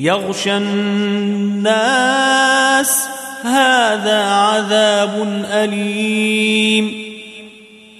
يغشى الناس. هذا عذاب أليم.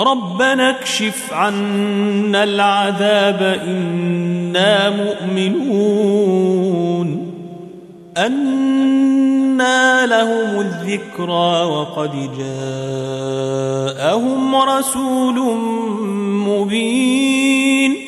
ربنا اكشف عنا العذاب إنا مؤمنون. أنا لهم الذكرى وقد جاءهم رسول مبين.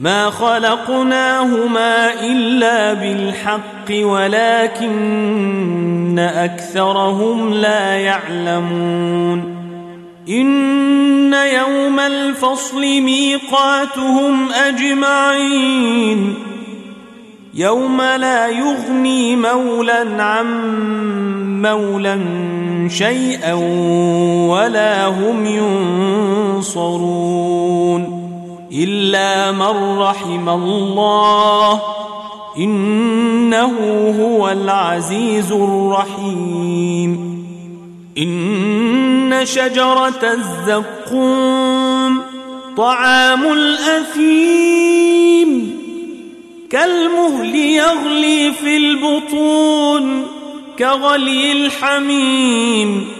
ما خلقناهما إلا بالحق ولكن أكثرهم لا يعلمون إن يوم الفصل ميقاتهم أجمعين يوم لا يغني مولا عن مولا شيئا ولا هم ينصرون إلا من رحم الله إنه هو العزيز الرحيم. إن شجرة الزقوم طعام الأثيم كالمهل يغلي في البطون كغلي الحميم.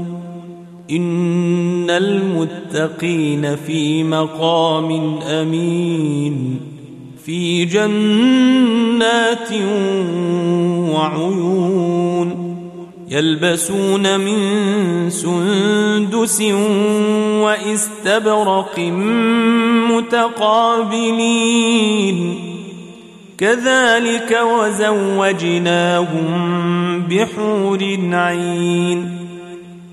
إن المتقين في مقام أمين في جنات وعيون يلبسون من سندس واستبرق متقابلين كذلك وزوجناهم بحور عين